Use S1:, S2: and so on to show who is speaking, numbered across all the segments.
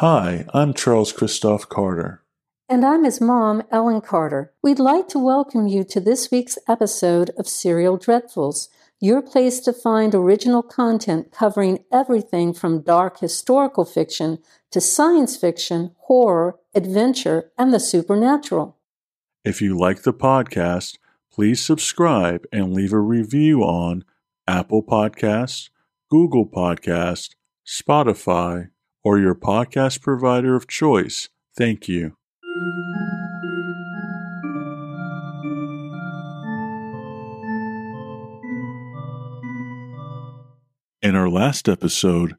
S1: Hi, I'm Charles Christoph Carter.
S2: And I'm his mom, Ellen Carter. We'd like to welcome you to this week's episode of Serial Dreadfuls, your place to find original content covering everything from dark historical fiction to science fiction, horror, adventure, and the supernatural.
S1: If you like the podcast, please subscribe and leave a review on Apple Podcasts, Google Podcasts, Spotify, or your podcast provider of choice. Thank you. In our last episode,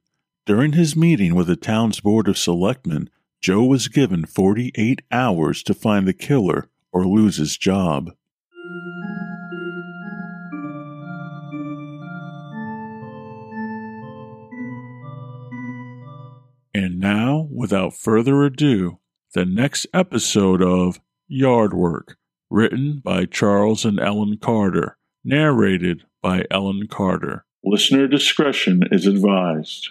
S1: during his meeting with the town's Board of Selectmen, Joe was given 48 hours to find the killer or lose his job. Without further ado, the next episode of Yard Work, written by Charles and Ellen Carter, narrated by Ellen Carter. Listener discretion is advised.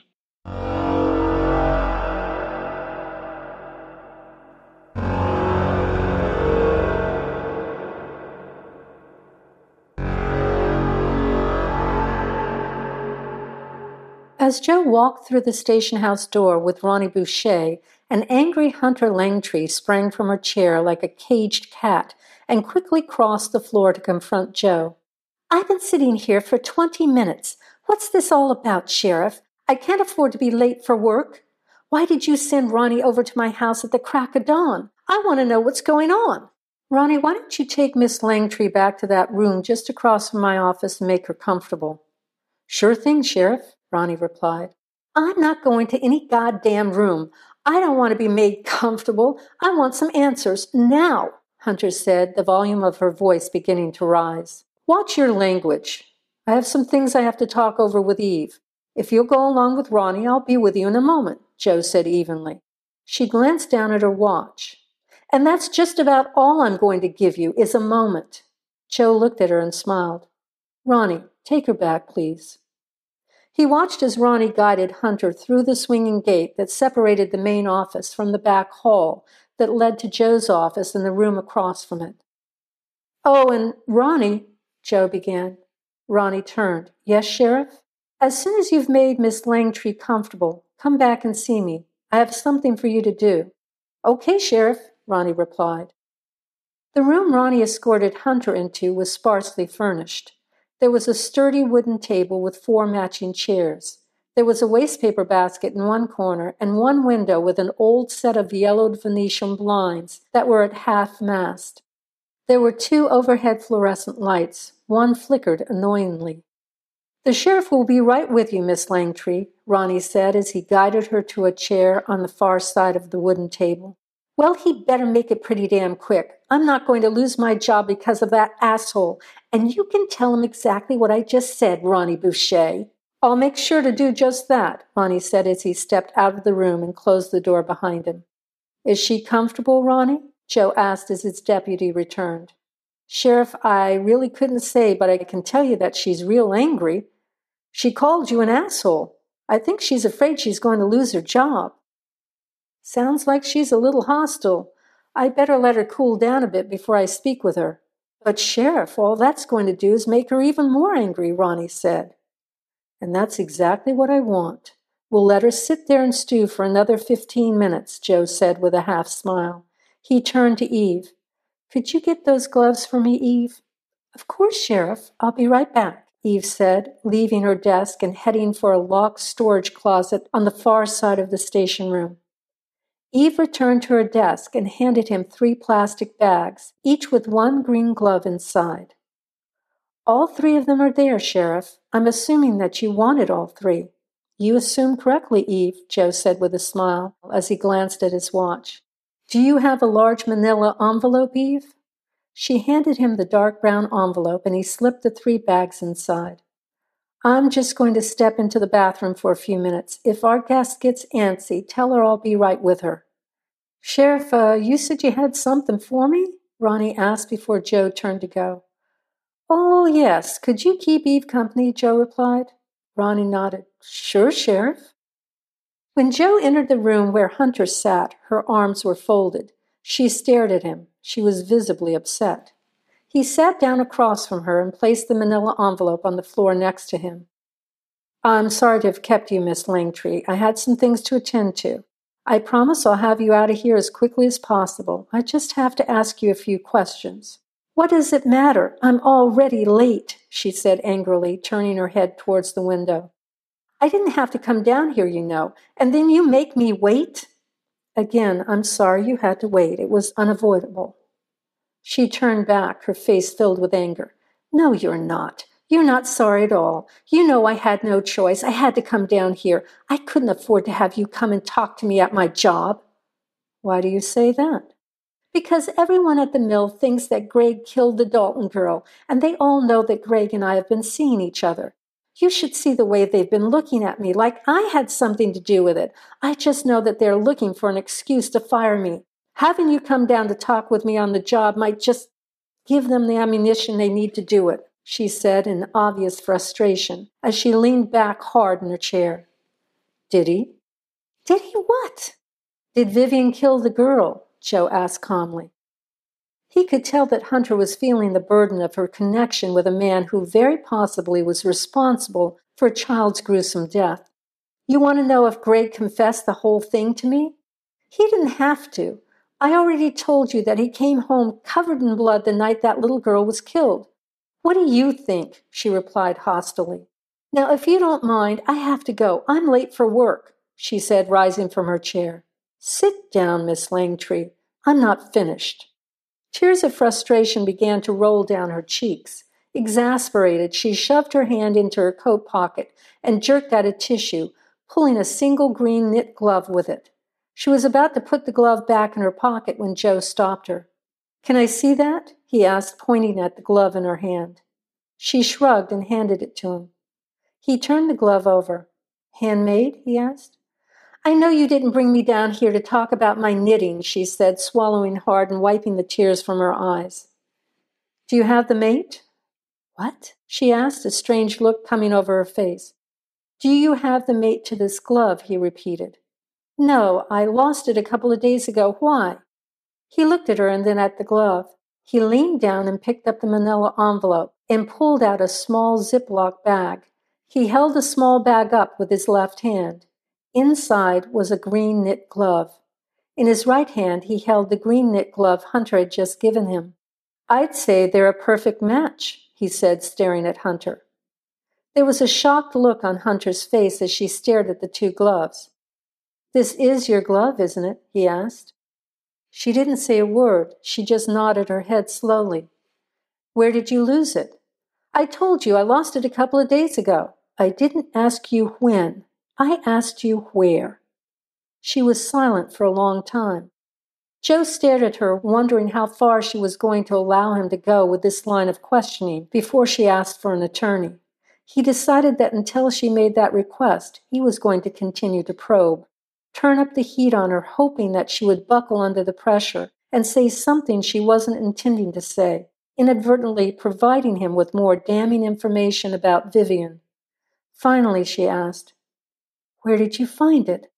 S2: As Joe walked through the station house door with Ronnie Boucher, an angry Hunter Langtree sprang from her chair like a caged cat and quickly crossed the floor to confront Joe. I've been sitting here for 20 minutes. What's this all about, Sheriff? I can't afford to be late for work. Why did you send Ronnie over to my house at the crack of dawn? I want to know what's going on. Ronnie, why don't you take Miss Langtree back to that room just across from my office and make her comfortable? Sure thing, Sheriff. Ronnie replied. I'm not going to any goddamn room. I don't want to be made comfortable. I want some answers now, Hunter said, the volume of her voice beginning to rise. Watch your language. I have some things I have to talk over with Eve. If you'll go along with Ronnie, I'll be with you in a moment, Joe said evenly. She glanced down at her watch. And that's just about all I'm going to give you is a moment. Joe looked at her and smiled. Ronnie, take her back, please. He watched as Ronnie guided Hunter through the swinging gate that separated the main office from the back hall that led to Joe's office and the room across from it. Oh, and Ronnie, Joe began. Ronnie turned. Yes, Sheriff? As soon as you've made Miss Langtree comfortable, come back and see me. I have something for you to do. Okay, Sheriff, Ronnie replied. The room Ronnie escorted Hunter into was sparsely furnished. There was a sturdy wooden table with four matching chairs. There was a wastepaper basket in one corner and one window with an old set of yellowed Venetian blinds that were at half mast. There were two overhead fluorescent lights. One flickered annoyingly. The sheriff will be right with you, Miss Langtree, Ronnie said as he guided her to a chair on the far side of the wooden table. Well, he'd better make it pretty damn quick. I'm not going to lose my job because of that asshole. And you can tell him exactly what I just said, Ronnie Boucher. I'll make sure to do just that, Ronnie said as he stepped out of the room and closed the door behind him. Is she comfortable, Ronnie? Joe asked as his deputy returned. Sheriff, I really couldn't say, but I can tell you that she's real angry. She called you an asshole. I think she's afraid she's going to lose her job. Sounds like she's a little hostile. I'd better let her cool down a bit before I speak with her. But, Sheriff, all that's going to do is make her even more angry, Ronnie said. And that's exactly what I want. We'll let her sit there and stew for another fifteen minutes, Joe said with a half smile. He turned to Eve. Could you get those gloves for me, Eve? Of course, Sheriff. I'll be right back, Eve said, leaving her desk and heading for a locked storage closet on the far side of the station room. Eve returned to her desk and handed him three plastic bags, each with one green glove inside. All three of them are there, Sheriff. I'm assuming that you wanted all three. You assume correctly, Eve, Joe said with a smile as he glanced at his watch. Do you have a large manila envelope, Eve? She handed him the dark brown envelope and he slipped the three bags inside. I'm just going to step into the bathroom for a few minutes. If our guest gets antsy, tell her I'll be right with her. Sheriff, uh, you said you had something for me? Ronnie asked before Joe turned to go. Oh, yes. Could you keep Eve company? Joe replied. Ronnie nodded. Sure, Sheriff. When Joe entered the room where Hunter sat, her arms were folded. She stared at him. She was visibly upset. He sat down across from her and placed the manila envelope on the floor next to him. I'm sorry to have kept you, Miss Langtree. I had some things to attend to. I promise I'll have you out of here as quickly as possible. I just have to ask you a few questions. What does it matter? I'm already late, she said angrily, turning her head towards the window. I didn't have to come down here, you know, and then you make me wait? Again, I'm sorry you had to wait. It was unavoidable. She turned back, her face filled with anger. No, you're not. You're not sorry at all. You know I had no choice. I had to come down here. I couldn't afford to have you come and talk to me at my job. Why do you say that? Because everyone at the mill thinks that Greg killed the Dalton girl, and they all know that Greg and I have been seeing each other. You should see the way they've been looking at me, like I had something to do with it. I just know that they're looking for an excuse to fire me. Having you come down to talk with me on the job might just give them the ammunition they need to do it she said in obvious frustration as she leaned back hard in her chair. Did he? Did he what? Did Vivian kill the girl? Joe asked calmly. He could tell that Hunter was feeling the burden of her connection with a man who very possibly was responsible for a child's gruesome death. You want to know if Greg confessed the whole thing to me? He didn't have to. I already told you that he came home covered in blood the night that little girl was killed. What do you think? she replied hostilely. Now, if you don't mind, I have to go. I'm late for work, she said, rising from her chair. Sit down, Miss Langtree. I'm not finished. Tears of frustration began to roll down her cheeks. Exasperated, she shoved her hand into her coat pocket and jerked out a tissue, pulling a single green knit glove with it. She was about to put the glove back in her pocket when Joe stopped her. Can I see that? He asked, pointing at the glove in her hand. She shrugged and handed it to him. He turned the glove over. Handmade? he asked. I know you didn't bring me down here to talk about my knitting, she said, swallowing hard and wiping the tears from her eyes. Do you have the mate? What? she asked, a strange look coming over her face. Do you have the mate to this glove? he repeated. No, I lost it a couple of days ago. Why? He looked at her and then at the glove. He leaned down and picked up the manila envelope and pulled out a small Ziploc bag. He held the small bag up with his left hand. Inside was a green knit glove. In his right hand, he held the green knit glove Hunter had just given him. I'd say they're a perfect match, he said, staring at Hunter. There was a shocked look on Hunter's face as she stared at the two gloves. This is your glove, isn't it? he asked. She didn't say a word. She just nodded her head slowly. Where did you lose it? I told you I lost it a couple of days ago. I didn't ask you when. I asked you where. She was silent for a long time. Joe stared at her, wondering how far she was going to allow him to go with this line of questioning before she asked for an attorney. He decided that until she made that request, he was going to continue to probe turn up the heat on her, hoping that she would buckle under the pressure and say something she wasn't intending to say, inadvertently providing him with more damning information about Vivian. Finally, she asked, Where did you find it?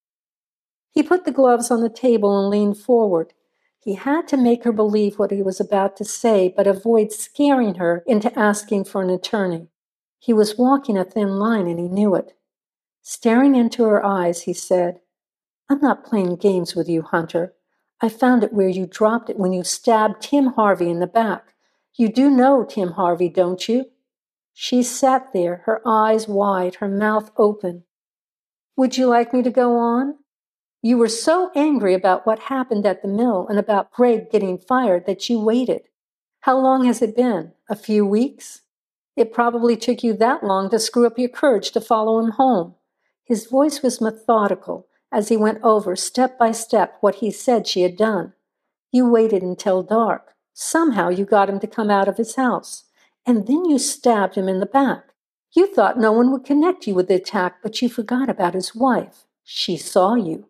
S2: He put the gloves on the table and leaned forward. He had to make her believe what he was about to say, but avoid scaring her into asking for an attorney. He was walking a thin line, and he knew it. Staring into her eyes, he said, I'm not playing games with you, Hunter. I found it where you dropped it when you stabbed Tim Harvey in the back. You do know Tim Harvey, don't you? She sat there, her eyes wide, her mouth open. Would you like me to go on? You were so angry about what happened at the mill and about Greg getting fired that you waited. How long has it been? A few weeks? It probably took you that long to screw up your courage to follow him home. His voice was methodical, as he went over step by step what he said she had done. You waited until dark. Somehow you got him to come out of his house. And then you stabbed him in the back. You thought no one would connect you with the attack, but you forgot about his wife. She saw you.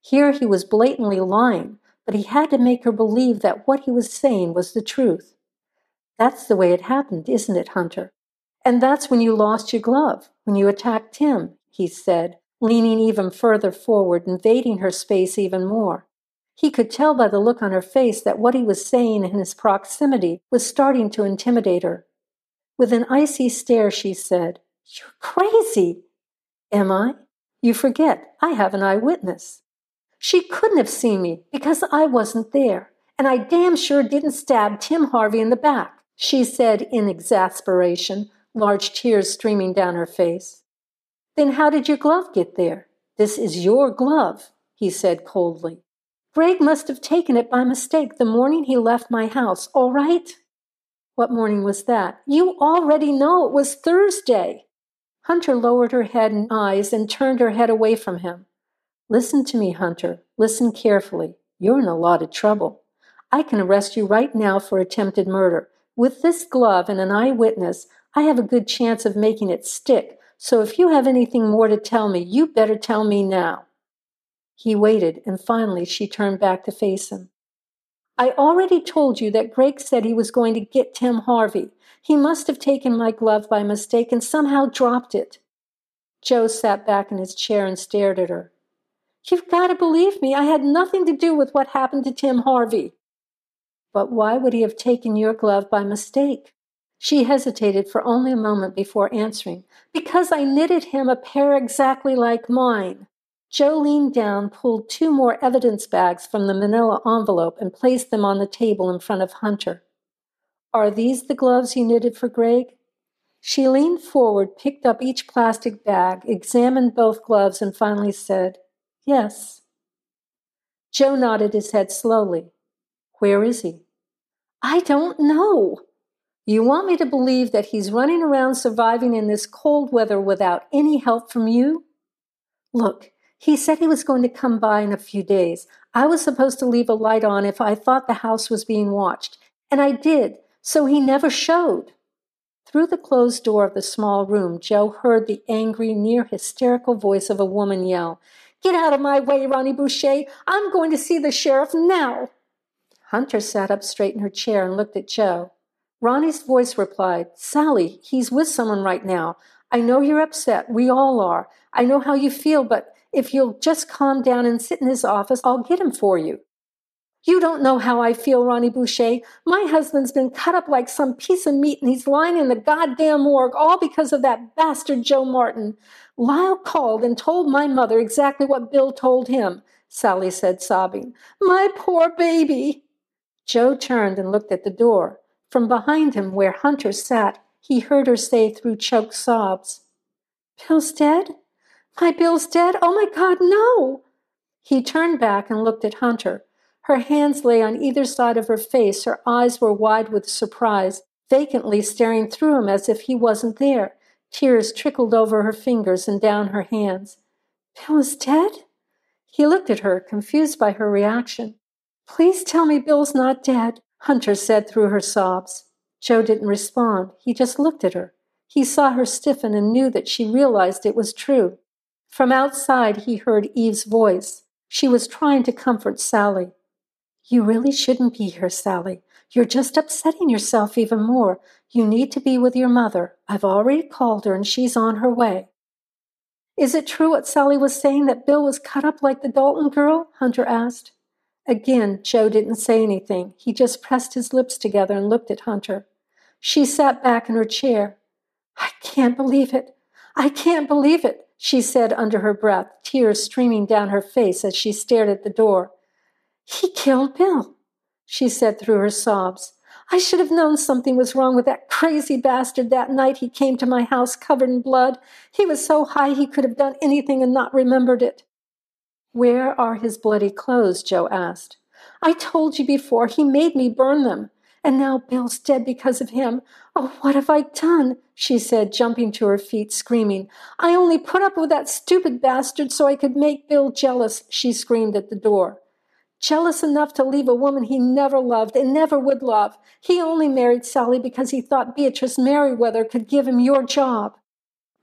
S2: Here he was blatantly lying, but he had to make her believe that what he was saying was the truth. That's the way it happened, isn't it, Hunter? And that's when you lost your glove, when you attacked him, he said, leaning even further forward, invading her space even more. He could tell by the look on her face that what he was saying in his proximity was starting to intimidate her. With an icy stare, she said, You're crazy. Am I? You forget, I have an eyewitness. She couldn't have seen me because I wasn't there, and I damn sure didn't stab Tim Harvey in the back, she said in exasperation, large tears streaming down her face. Then how did your glove get there? This is your glove, he said coldly. Greg must have taken it by mistake the morning he left my house, all right? What morning was that? You already know it was Thursday. Hunter lowered her head and eyes and turned her head away from him. Listen to me, Hunter. Listen carefully. You're in a lot of trouble. I can arrest you right now for attempted murder. With this glove and an eyewitness, I have a good chance of making it stick. So if you have anything more to tell me, you better tell me now. He waited, and finally she turned back to face him. I already told you that Greg said he was going to get Tim Harvey. He must have taken my glove by mistake and somehow dropped it. Joe sat back in his chair and stared at her. You've got to believe me. I had nothing to do with what happened to Tim Harvey. But why would he have taken your glove by mistake? She hesitated for only a moment before answering. Because I knitted him a pair exactly like mine. Joe leaned down, pulled two more evidence bags from the manila envelope, and placed them on the table in front of Hunter. Are these the gloves you knitted for Greg? She leaned forward, picked up each plastic bag, examined both gloves, and finally said, Yes. Joe nodded his head slowly. Where is he? I don't know. You want me to believe that he's running around surviving in this cold weather without any help from you? Look, he said he was going to come by in a few days. I was supposed to leave a light on if I thought the house was being watched, and I did, so he never showed. Through the closed door of the small room, Joe heard the angry, near hysterical voice of a woman yell, Get out of my way, Ronnie Boucher! I'm going to see the sheriff now! Hunter sat up straight in her chair and looked at Joe. Ronnie's voice replied, Sally, he's with someone right now. I know you're upset. We all are. I know how you feel, but if you'll just calm down and sit in his office, I'll get him for you. You don't know how I feel, Ronnie Boucher. My husband's been cut up like some piece of meat and he's lying in the goddamn morgue all because of that bastard Joe Martin. Lyle called and told my mother exactly what Bill told him, Sally said, sobbing. My poor baby. Joe turned and looked at the door. From behind him, where Hunter sat, he heard her say through choked sobs, Bill's dead? My Bill's dead? Oh my God, no! He turned back and looked at Hunter. Her hands lay on either side of her face, her eyes were wide with surprise, vacantly staring through him as if he wasn't there. Tears trickled over her fingers and down her hands. Bill is dead? He looked at her, confused by her reaction. Please tell me Bill's not dead, Hunter said through her sobs. Joe didn't respond. He just looked at her. He saw her stiffen and knew that she realized it was true. From outside, he heard Eve's voice. She was trying to comfort Sally. You really shouldn't be here, Sally. You're just upsetting yourself even more. You need to be with your mother. I've already called her and she's on her way. Is it true what Sally was saying that Bill was cut up like the Dalton girl? Hunter asked. Again, Joe didn't say anything. He just pressed his lips together and looked at Hunter. She sat back in her chair. I can't believe it. I can't believe it she said under her breath, tears streaming down her face as she stared at the door. He killed Bill, she said through her sobs. I should have known something was wrong with that crazy bastard that night he came to my house covered in blood. He was so high he could have done anything and not remembered it. Where are his bloody clothes? Joe asked. I told you before, he made me burn them. And now Bill's dead because of him. Oh, what have I done? she said, jumping to her feet, screaming. I only put up with that stupid bastard so I could make Bill jealous, she screamed at the door. Jealous enough to leave a woman he never loved and never would love. He only married Sally because he thought Beatrice Merriweather could give him your job.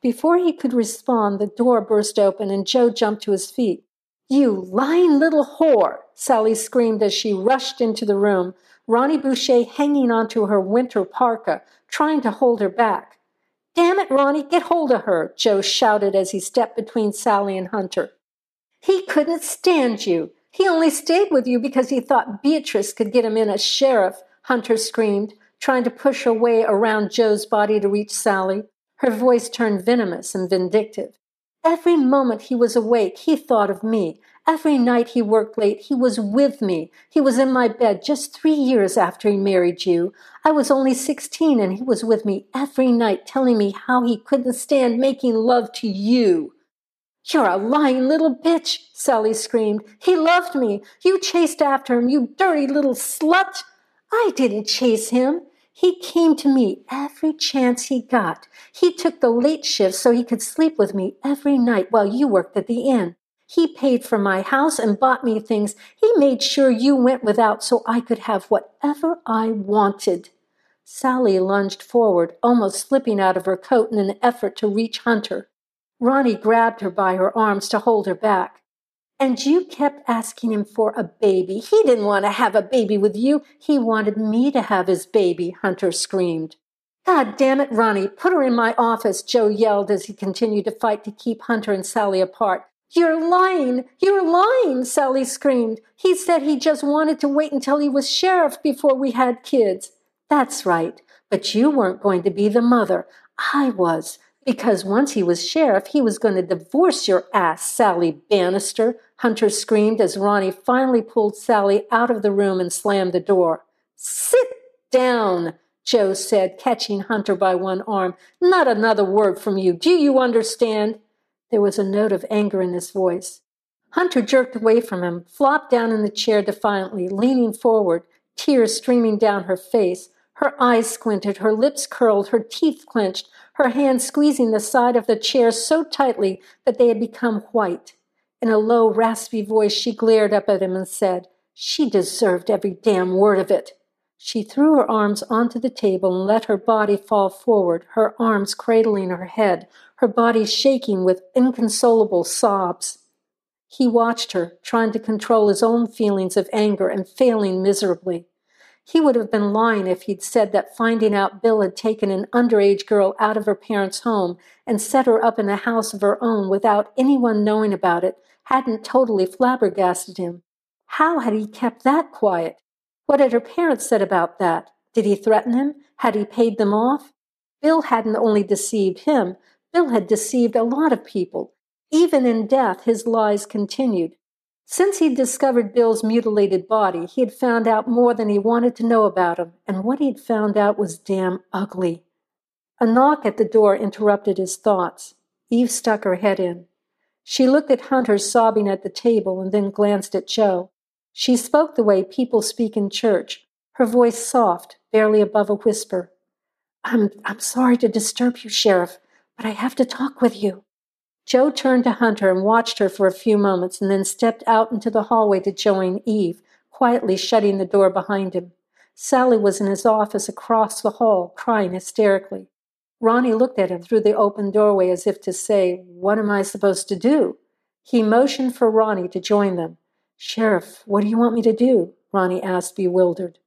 S2: Before he could respond, the door burst open and Joe jumped to his feet. You lying little whore! Sally screamed as she rushed into the room, Ronnie Boucher hanging onto her winter parka, trying to hold her back. Damn it, Ronnie, get hold of her, Joe shouted as he stepped between Sally and Hunter. He couldn't stand you. He only stayed with you because he thought Beatrice could get him in as sheriff, Hunter screamed, trying to push her way around Joe's body to reach Sally. Her voice turned venomous and vindictive. Every moment he was awake, he thought of me. Every night he worked late, he was with me. He was in my bed just three years after he married you. I was only 16 and he was with me every night telling me how he couldn't stand making love to you. You're a lying little bitch, Sally screamed. He loved me. You chased after him, you dirty little slut. I didn't chase him. He came to me every chance he got. He took the late shift so he could sleep with me every night while you worked at the inn. He paid for my house and bought me things. He made sure you went without so I could have whatever I wanted. Sally lunged forward, almost slipping out of her coat in an effort to reach Hunter. Ronnie grabbed her by her arms to hold her back. And you kept asking him for a baby. He didn't want to have a baby with you. He wanted me to have his baby, Hunter screamed. God damn it, Ronnie, put her in my office, Joe yelled as he continued to fight to keep Hunter and Sally apart. You're lying! You're lying! Sally screamed. He said he just wanted to wait until he was sheriff before we had kids. That's right, but you weren't going to be the mother. I was. Because once he was sheriff, he was going to divorce your ass, Sally Bannister, Hunter screamed as Ronnie finally pulled Sally out of the room and slammed the door. Sit down, Joe said, catching Hunter by one arm. Not another word from you. Do you understand? There was a note of anger in his voice. Hunter jerked away from him, flopped down in the chair defiantly, leaning forward, tears streaming down her face. Her eyes squinted, her lips curled, her teeth clenched, her hands squeezing the side of the chair so tightly that they had become white. In a low, raspy voice, she glared up at him and said, She deserved every damn word of it. She threw her arms onto the table and let her body fall forward, her arms cradling her head, her body shaking with inconsolable sobs. He watched her, trying to control his own feelings of anger and failing miserably. He would have been lying if he'd said that finding out Bill had taken an underage girl out of her parents' home and set her up in a house of her own without anyone knowing about it hadn't totally flabbergasted him. How had he kept that quiet? What had her parents said about that? Did he threaten him? Had he paid them off? Bill hadn't only deceived him, Bill had deceived a lot of people. Even in death, his lies continued. Since he'd discovered Bill's mutilated body, he had found out more than he wanted to know about him, and what he'd found out was damn ugly. A knock at the door interrupted his thoughts. Eve stuck her head in. She looked at Hunter sobbing at the table and then glanced at Joe. She spoke the way people speak in church, her voice soft, barely above a whisper. I'm, I'm sorry to disturb you, Sheriff, but I have to talk with you. Joe turned to Hunter and watched her for a few moments and then stepped out into the hallway to join Eve, quietly shutting the door behind him. Sally was in his office across the hall, crying hysterically. Ronnie looked at him through the open doorway as if to say, What am I supposed to do? He motioned for Ronnie to join them. Sheriff, what do you want me to do? Ronnie asked, bewildered.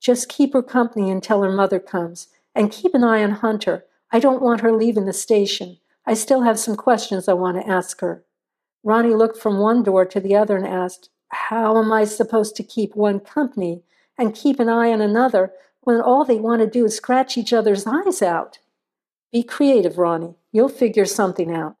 S2: Just keep her company until her mother comes, and keep an eye on Hunter. I don't want her leaving the station. I still have some questions I want to ask her. Ronnie looked from one door to the other and asked, How am I supposed to keep one company and keep an eye on another when all they want to do is scratch each other's eyes out? Be creative, Ronnie. You'll figure something out.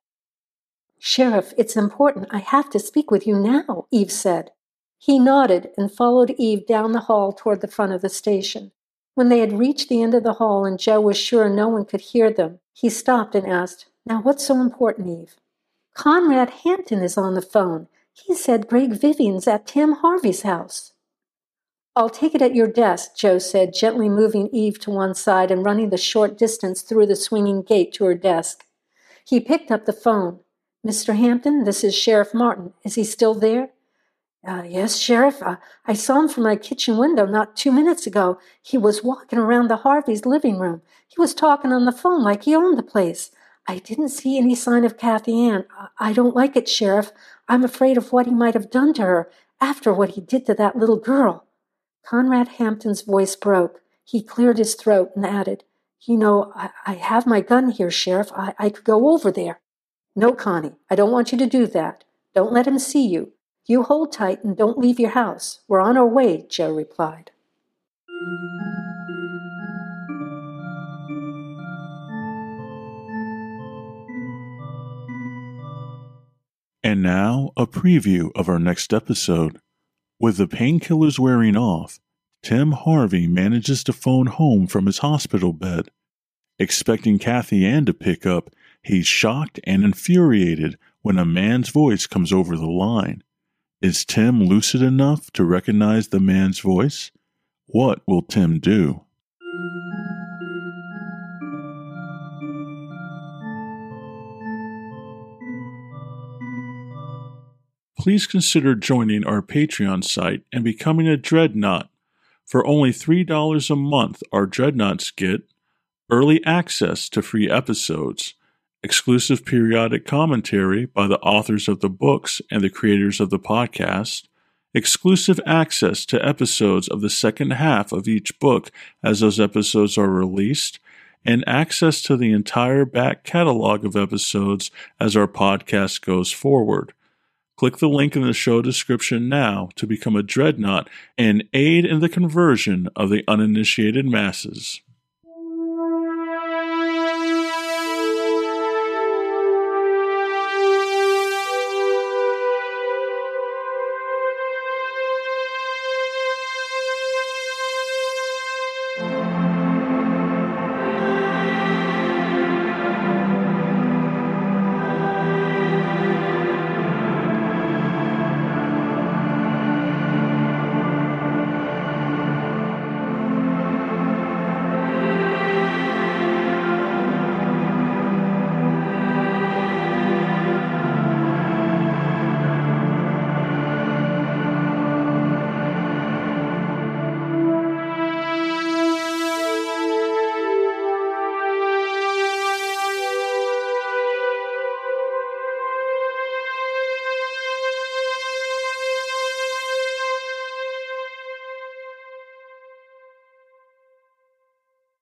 S2: Sheriff, it's important. I have to speak with you now, Eve said. He nodded and followed Eve down the hall toward the front of the station. When they had reached the end of the hall and Joe was sure no one could hear them, he stopped and asked, now, what's so important, Eve? Conrad Hampton is on the phone. He said Greg Vivian's at Tim Harvey's house. I'll take it at your desk, Joe said, gently moving Eve to one side and running the short distance through the swinging gate to her desk. He picked up the phone. Mr. Hampton, this is Sheriff Martin. Is he still there? Uh, yes, Sheriff. Uh, I saw him from my kitchen window not two minutes ago. He was walking around the Harvey's living room. He was talking on the phone like he owned the place. I didn't see any sign of Kathy Ann. I don't like it, Sheriff. I'm afraid of what he might have done to her after what he did to that little girl. Conrad Hampton's voice broke. He cleared his throat and added, You know, I, I have my gun here, Sheriff. I, I could go over there. No, Connie, I don't want you to do that. Don't let him see you. You hold tight and don't leave your house. We're on our way, Joe replied.
S1: And now, a preview of our next episode. With the painkillers wearing off, Tim Harvey manages to phone home from his hospital bed. Expecting Kathy Ann to pick up, he's shocked and infuriated when a man's voice comes over the line. Is Tim lucid enough to recognize the man's voice? What will Tim do? Please consider joining our Patreon site and becoming a Dreadnought. For only $3 a month, our Dreadnoughts get early access to free episodes, exclusive periodic commentary by the authors of the books and the creators of the podcast, exclusive access to episodes of the second half of each book as those episodes are released, and access to the entire back catalog of episodes as our podcast goes forward. Click the link in the show description now to become a dreadnought and aid in the conversion of the uninitiated masses.